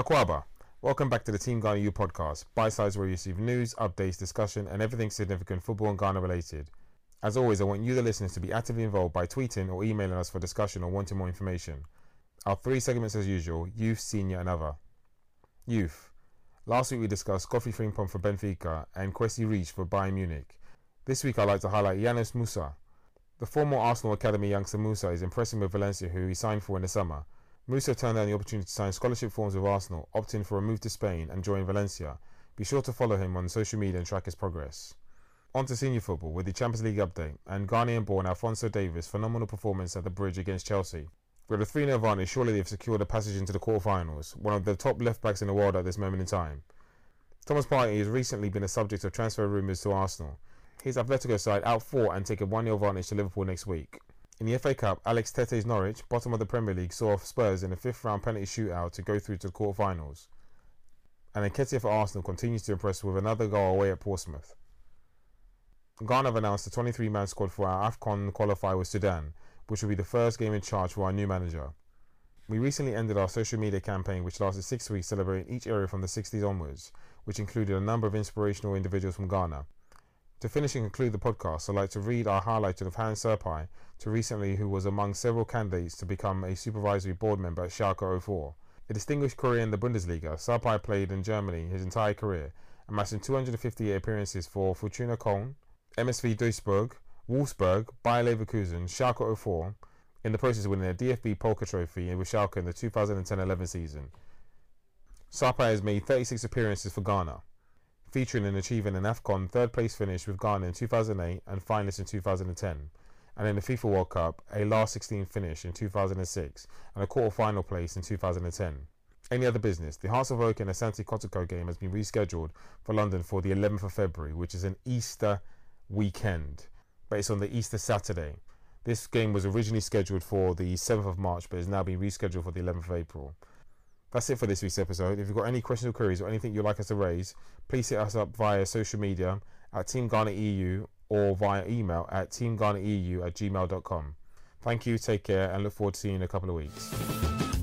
Akwaaba, welcome back to the Team Ghana U podcast, bite size where you receive news, updates, discussion, and everything significant football and Ghana related. As always, I want you, the listeners, to be actively involved by tweeting or emailing us for discussion or wanting more information. Our three segments as usual youth, senior, and other. Youth. Last week we discussed Kofi Frimpong for Benfica and Kwesi Reach for Bayern Munich. This week I'd like to highlight Yunus Musah. The former Arsenal Academy youngster Musah is impressing with Valencia, who he signed for in the summer. Musah turned down the opportunity to sign scholarship forms with Arsenal, opting for a move to Spain and join Valencia. Be sure to follow him on social media and track his progress. On to senior football with the Champions League update and Ghanaian born Alphonso Davies' phenomenal performance at the bridge against Chelsea. With a 3 0 advantage, surely they've secured a passage into the quarterfinals, one of the top left backs in the world at this moment in time. Thomas Partey has recently been a subject of transfer rumours to Arsenal. His Atletico side out fought and take a 1 0 advantage to Liverpool next week. In the FA Cup, Alex Tettey's Norwich, bottom of the Premier League, saw off Spurs in a fifth round penalty shootout to go through to the quarterfinals. And Nketiah for Arsenal continues to impress with another goal away at Portsmouth. Ghana have announced a 23 man squad for our AFCON qualifier with Sudan, which will be the first game in charge for our new manager. We recently ended our social media campaign, which lasted six weeks, celebrating each area from the 60s onwards, which included a number of inspirational individuals from Ghana. To finish and conclude the podcast, I'd like to read our highlight of Hans Sarpei, to recently who was among several candidates to become a supervisory board member at Schalke 04. A distinguished career in the Bundesliga, Sarpei played in Germany his entire career, amassing 258 appearances for Fortuna Köln, MSV Duisburg, Wolfsburg, Bayer Leverkusen, Schalke 04, in the process of winning a DFB Pokal Trophy with Schalke in the 2010-11 season. Sarpei has made 36 appearances for Ghana featuring and achieving an AFCON third place finish with Ghana in 2008 and finalist in 2010, and in the FIFA World Cup, a last 16 finish in 2006 and a quarter final place in 2010. Any other business? The Hearts of Oak and Asante Kotoko game has been rescheduled for London for the 11th of February, which is an Easter weekend, but it's on the Easter Saturday. This game was originally scheduled for the 7th of March, but is now being rescheduled for the 11th of April. That's it for this week's episode. If you've got any questions or queries or anything you'd like us to raise, please hit us up via social media at Team Ghana EU or via email at teamghanaeu at gmail.com. Thank you, take care, and look forward to seeing you in a couple of weeks.